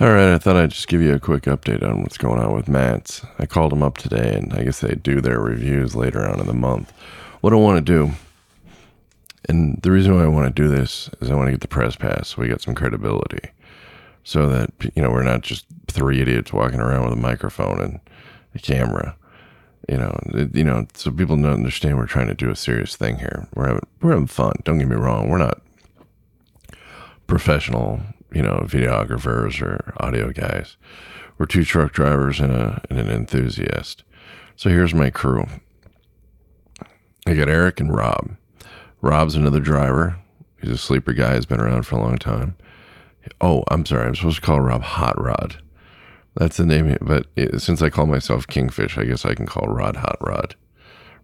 All right, I thought I'd just give you a quick update on what's going on with Mats. I called them up today, and I guess they do their reviews later on in the month. What I want to do, and the reason why I want to do this is I want to get the press pass so we get some credibility, so that you know we're not just three idiots walking around with a microphone and a camera. You know, it- you know, so people don't understand we're trying to do a serious thing here. We're having, we're having fun. Don't get me wrong. We're not professional, you know, videographers or audio guys. We're two truck drivers and a and an enthusiast. So here's my crew. I got Eric and Rob. Rob's another driver. He's a sleeper guy. He's been around for a long time. Oh, I'm sorry. I'm supposed to call Rob Hot Rod. That's the name. But since I call myself Kingfish, I guess I can call Rod Hot Rod.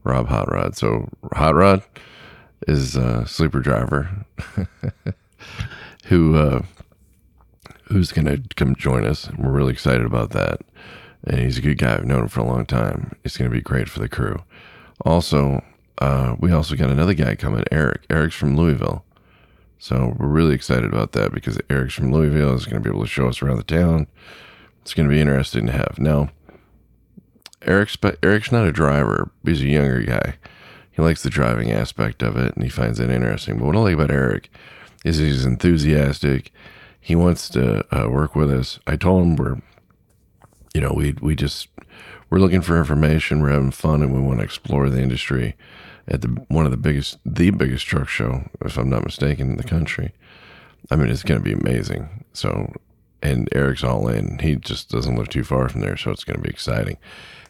Rob Hot Rod. So Hot Rod is a sleeper driver who uh, who's going to come join us. We're really excited about that. And he's a good guy. I've known him for a long time. It's going to be great for the crew. Also, uh, we also got another guy coming, Eric. Eric's from Louisville. So we're really excited about that because Eric's from Louisville. is going to be able to show us around the town. It's going to be interesting to have. Now, Eric's but Eric's not a driver. He's a younger guy. He likes the driving aspect of it, and he finds it interesting. But what I like about Eric is he's enthusiastic. He wants to uh, work with us. I told him we're, you know, we we just we're looking for information. We're having fun, and we want to explore the industry at the one of the biggest, the biggest truck show, if I'm not mistaken, in the country. I mean, it's going to be amazing. So, and Eric's all in. He just doesn't live too far from there, so it's going to be exciting.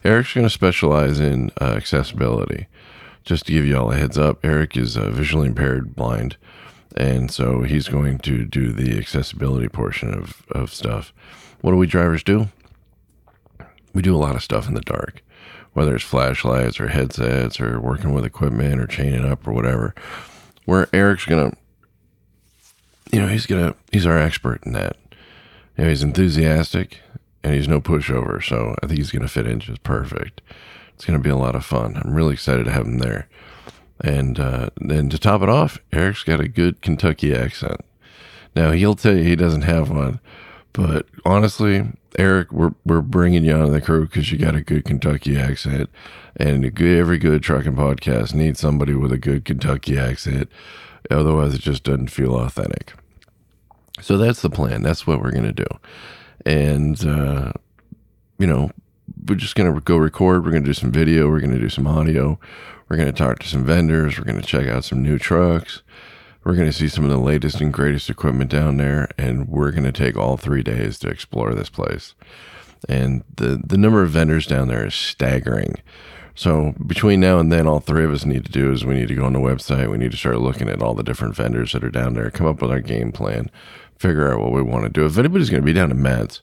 Eric's going to specialize in uh, accessibility. Just to give you all a heads up, Eric is uh, visually impaired, blind, and so he's going to do the accessibility portion of, of stuff. What do we drivers do? We do a lot of stuff in the dark, whether it's flashlights or headsets or working with equipment or chaining up or whatever. Where Eric's to you know, he's gonna he's our expert in that. You know, he's enthusiastic and he's no pushover, so I think he's gonna fit in just perfect. It's gonna be a lot of fun. I'm really excited to have him there. And uh, then to top it off, Eric's got a good Kentucky accent. Now he'll tell you he doesn't have one, but honestly, Eric, we're we're bringing you on the crew because you got a good Kentucky accent, and good, every good trucking podcast needs somebody with a good Kentucky accent. Otherwise, it just doesn't feel authentic. So that's the plan. That's what we're gonna do, and uh, you know, we're just gonna go record. We're gonna do some video. We're gonna do some audio. We're gonna talk to some vendors. We're gonna check out some new trucks. We're going to see some of the latest and greatest equipment down there, and we're going to take all three days to explore this place. And the, the number of vendors down there is staggering. So, between now and then, all three of us need to do is we need to go on the website, we need to start looking at all the different vendors that are down there, come up with our game plan, figure out what we want to do. If anybody's going to be down in Mats,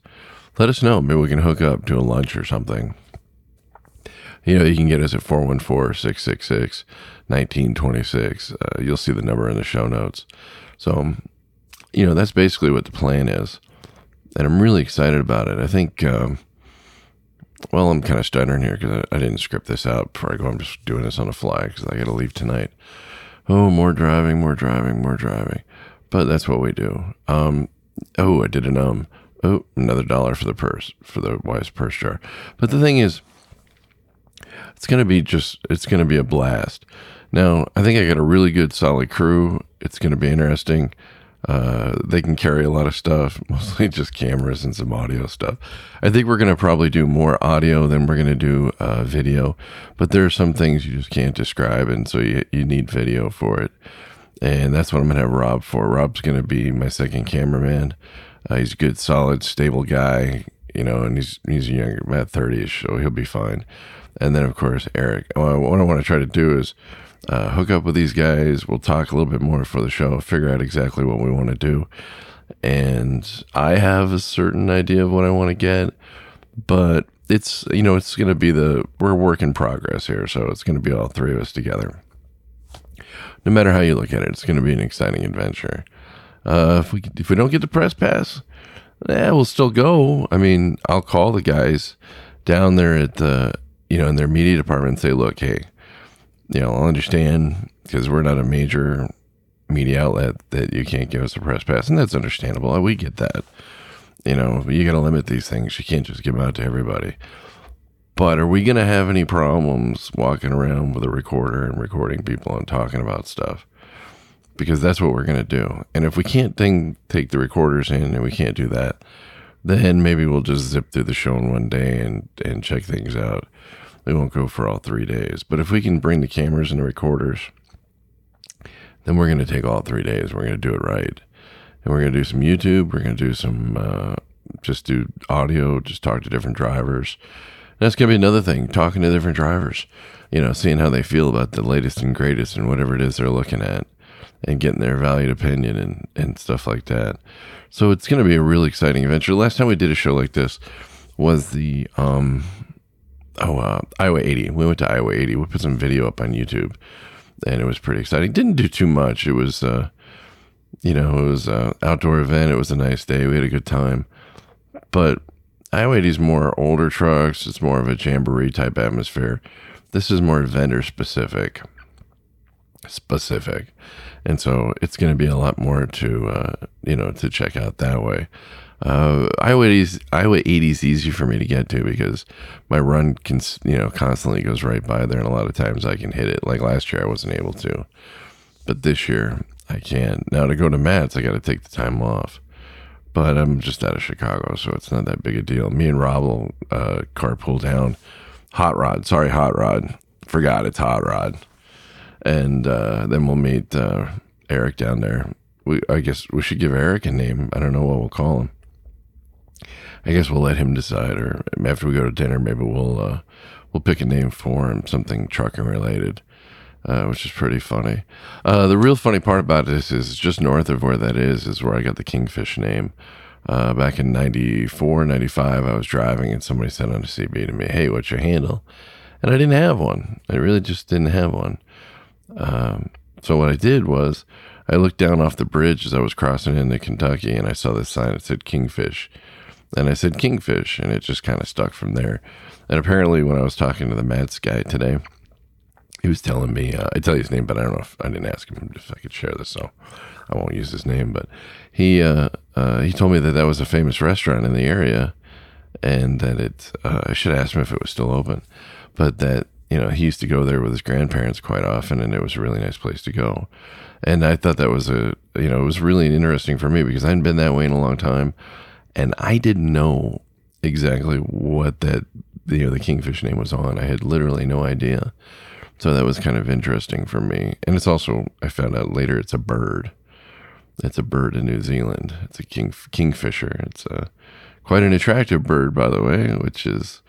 let us know. Maybe we can hook up, do a lunch or something. You know, you can get us at 414 666 1926. Uh, You'll see the number in the show notes. So, um, you know, that's basically what the plan is. And I'm really excited about it. I think, um, well, I'm kind of stuttering here because I, I didn't script this out before I go. I'm just doing this on the fly because I got to leave tonight. Oh, more driving, more driving, more driving. But that's what we do. Um, oh, I did an um. Oh, another dollar for the purse, for the wise purse jar. But the thing is, it's going to be just it's going to be a blast. Now i think i got a really good solid crew. It's going to be interesting. Uh, they can carry a lot of stuff mostly just cameras and some audio stuff. I think we're going to probably do more audio than we're going to do uh, video but there are some things you just can't describe and so you, you need video for it. And that's what i'm going to have rob for. Rob's going to be my second cameraman uh, he's a good solid stable guy you know and he's he's younger about 30ish so he'll be fine and then of course Eric. What I want to try to do is uh, hook up with these guys. We'll talk a little bit more for the show, figure out exactly what we want to do, and I have a certain idea of what I want to get, but it's you know it's going to be the we're work in progress here, so it's going to be all three of us together. No matter how you look at it, it's going to be an exciting adventure. Uh, if we if we don't get the press pass, yeah, we'll still go. I mean, I'll call the guys down there at the you know in their media department and say, look, hey, you know, I'll understand because we're not a major media outlet that you can't give us a press pass, and that's understandable. We get that. You know, you got to limit these things. You can't just give them out to everybody. But are we going to have any problems walking around with a recorder and recording people and talking about stuff? Because that's what we're going to do. And if we can't thing, take the recorders in and we can't do that, then maybe we'll just zip through the show in one day and, and check things out. We won't go for all three days. But if we can bring the cameras and the recorders, then we're going to take all three days. We're going to do it right. And we're going to do some YouTube. We're going to do some, uh, just do audio, just talk to different drivers that's going to be another thing, talking to different drivers, you know, seeing how they feel about the latest and greatest and whatever it is they're looking at and getting their valued opinion and, and stuff like that. So it's going to be a really exciting adventure. Last time we did a show like this was the, um, oh, uh, Iowa 80. We went to Iowa 80. We put some video up on YouTube and it was pretty exciting. Didn't do too much. It was, uh, you know, it was an outdoor event. It was a nice day. We had a good time. But Iowa 80 is more older trucks. It's more of a jamboree type atmosphere. This is more vendor specific. Specific. And so it's going to be a lot more to, uh, you know, to check out that way. Uh, Iowa 80's, Iowa 80 is easy for me to get to because my run can, you know, constantly goes right by there. And a lot of times I can hit it. Like last year, I wasn't able to. But this year, I can. Now to go to Mats, I got to take the time off but I'm just out of Chicago, so it's not that big a deal. Me and Rob will uh, carpool down. Hot Rod, sorry, Hot Rod. Forgot it's Hot Rod. And uh, then we'll meet uh, Eric down there. We, I guess we should give Eric a name. I don't know what we'll call him. I guess we'll let him decide, or after we go to dinner, maybe we'll uh, we'll pick a name for him, something trucking related uh, which is pretty funny. Uh, the real funny part about this is just north of where that is, is where I got the Kingfish name. Uh, back in 94, 95, I was driving and somebody said on a CB to me, Hey, what's your handle? And I didn't have one. I really just didn't have one. Um, so what I did was I looked down off the bridge as I was crossing into Kentucky and I saw this sign that said Kingfish. And I said Kingfish, and it just kind of stuck from there. And apparently, when I was talking to the Mats guy today, he was telling me, uh, I tell you his name, but I don't know if I didn't ask him if I could share this, so I won't use his name. But he uh, uh, he told me that that was a famous restaurant in the area, and that it. Uh, I should ask him if it was still open, but that you know he used to go there with his grandparents quite often, and it was a really nice place to go. And I thought that was a you know it was really interesting for me because I hadn't been that way in a long time, and I didn't know exactly what that you know the kingfish name was on. I had literally no idea. So that was kind of interesting for me. And it's also, I found out later, it's a bird. It's a bird in New Zealand. It's a king kingfisher. It's a quite an attractive bird, by the way, which is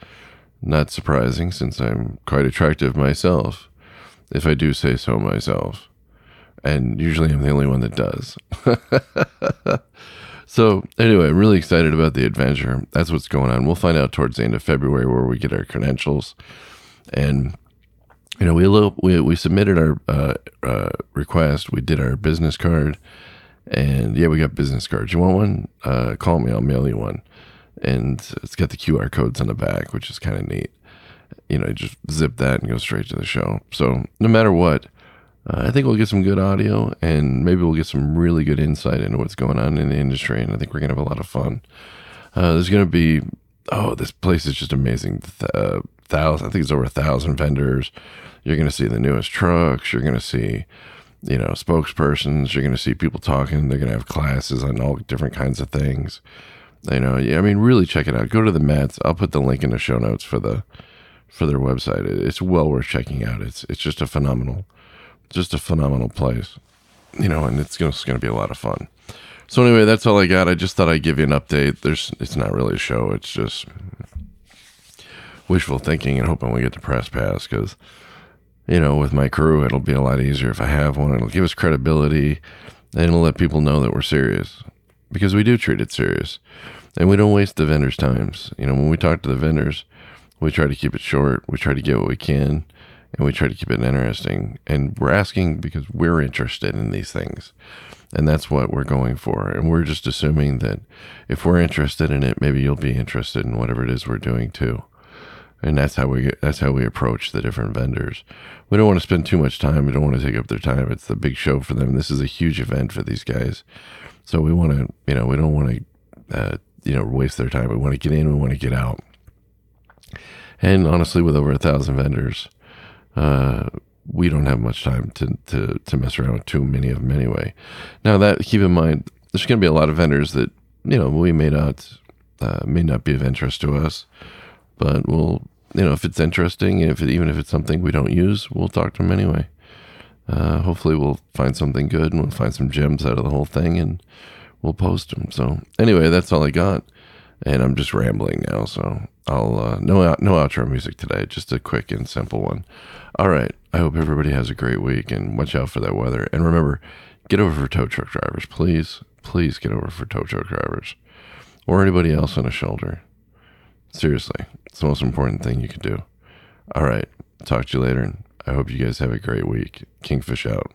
not surprising since I'm quite attractive myself, if I do say so myself. And usually I'm the only one that does. so, anyway, I'm really excited about the adventure. That's what's going on. We'll find out towards the end of February where we get our credentials. And you know, we we we submitted our uh, uh, request. We did our business card, and yeah, we got business cards. You want one? Uh, call me. I'll mail you one. And it's got the QR codes on the back, which is kind of neat. You know, just zip that and go straight to the show. So no matter what, uh, I think we'll get some good audio, and maybe we'll get some really good insight into what's going on in the industry. And I think we're gonna have a lot of fun. Uh, there's gonna be oh, this place is just amazing. Uh, thousand, I think it's over a thousand vendors you're to see the newest trucks. You're to see, you know, spokespersons. You're to see people talking. They're to have classes on all different kinds of things. You know, yeah, I mean, really check it out. Go to the Mats. I'll put the link in the show notes for the for their website. It's well worth checking out. It's it's just a phenomenal, just a phenomenal place. You know, and it's going to be a lot of fun. So anyway, that's all I got. I just thought I'd give you an update. There's it's not really a show. It's just wishful thinking and hoping we get the press pass because you know, with my crew, it'll be a lot easier if I have one. It'll give us credibility and it'll let people know that we're serious because we do treat it serious and we don't waste the vendors' times. You know, when we talk to the vendors, we try to keep it short, we try to get what we can, and we try to keep it interesting. And we're asking because we're interested in these things. And that's what we're going for. And we're just assuming that if we're interested in it, maybe you'll be interested in whatever it is we're doing too and that's how we that's how we approach the different vendors. We don't want to spend too much time. We don't want to take up their time. It's the big show for them. This is a huge event for these guys, so we want to, you know, we don't want to uh, you know waste their time. We want to get in. We want to get out. And honestly, with over a thousand vendors, uh, we don't have much time to, to, to mess around with too many of them anyway. Now that keep in mind, there's going to be a lot of vendors that you know we may not uh, may not be of interest to us, but we'll you know if it's interesting, if it, even if it's something we don't use, we'll talk to them anyway. Uh, hopefully, we'll find something good and we'll find some gems out of the whole thing and we'll post them. So anyway, that's all I got, and I'm just rambling now. So I'll uh, no no outro music today, just a quick and simple one. All right, I hope everybody has a great week and watch out for that weather. And remember, get over for tow truck drivers, please, please get over for tow truck drivers or anybody else on a shoulder. Seriously, it's the most important thing you can do. All right, talk to you later. I hope you guys have a great week. Kingfish out.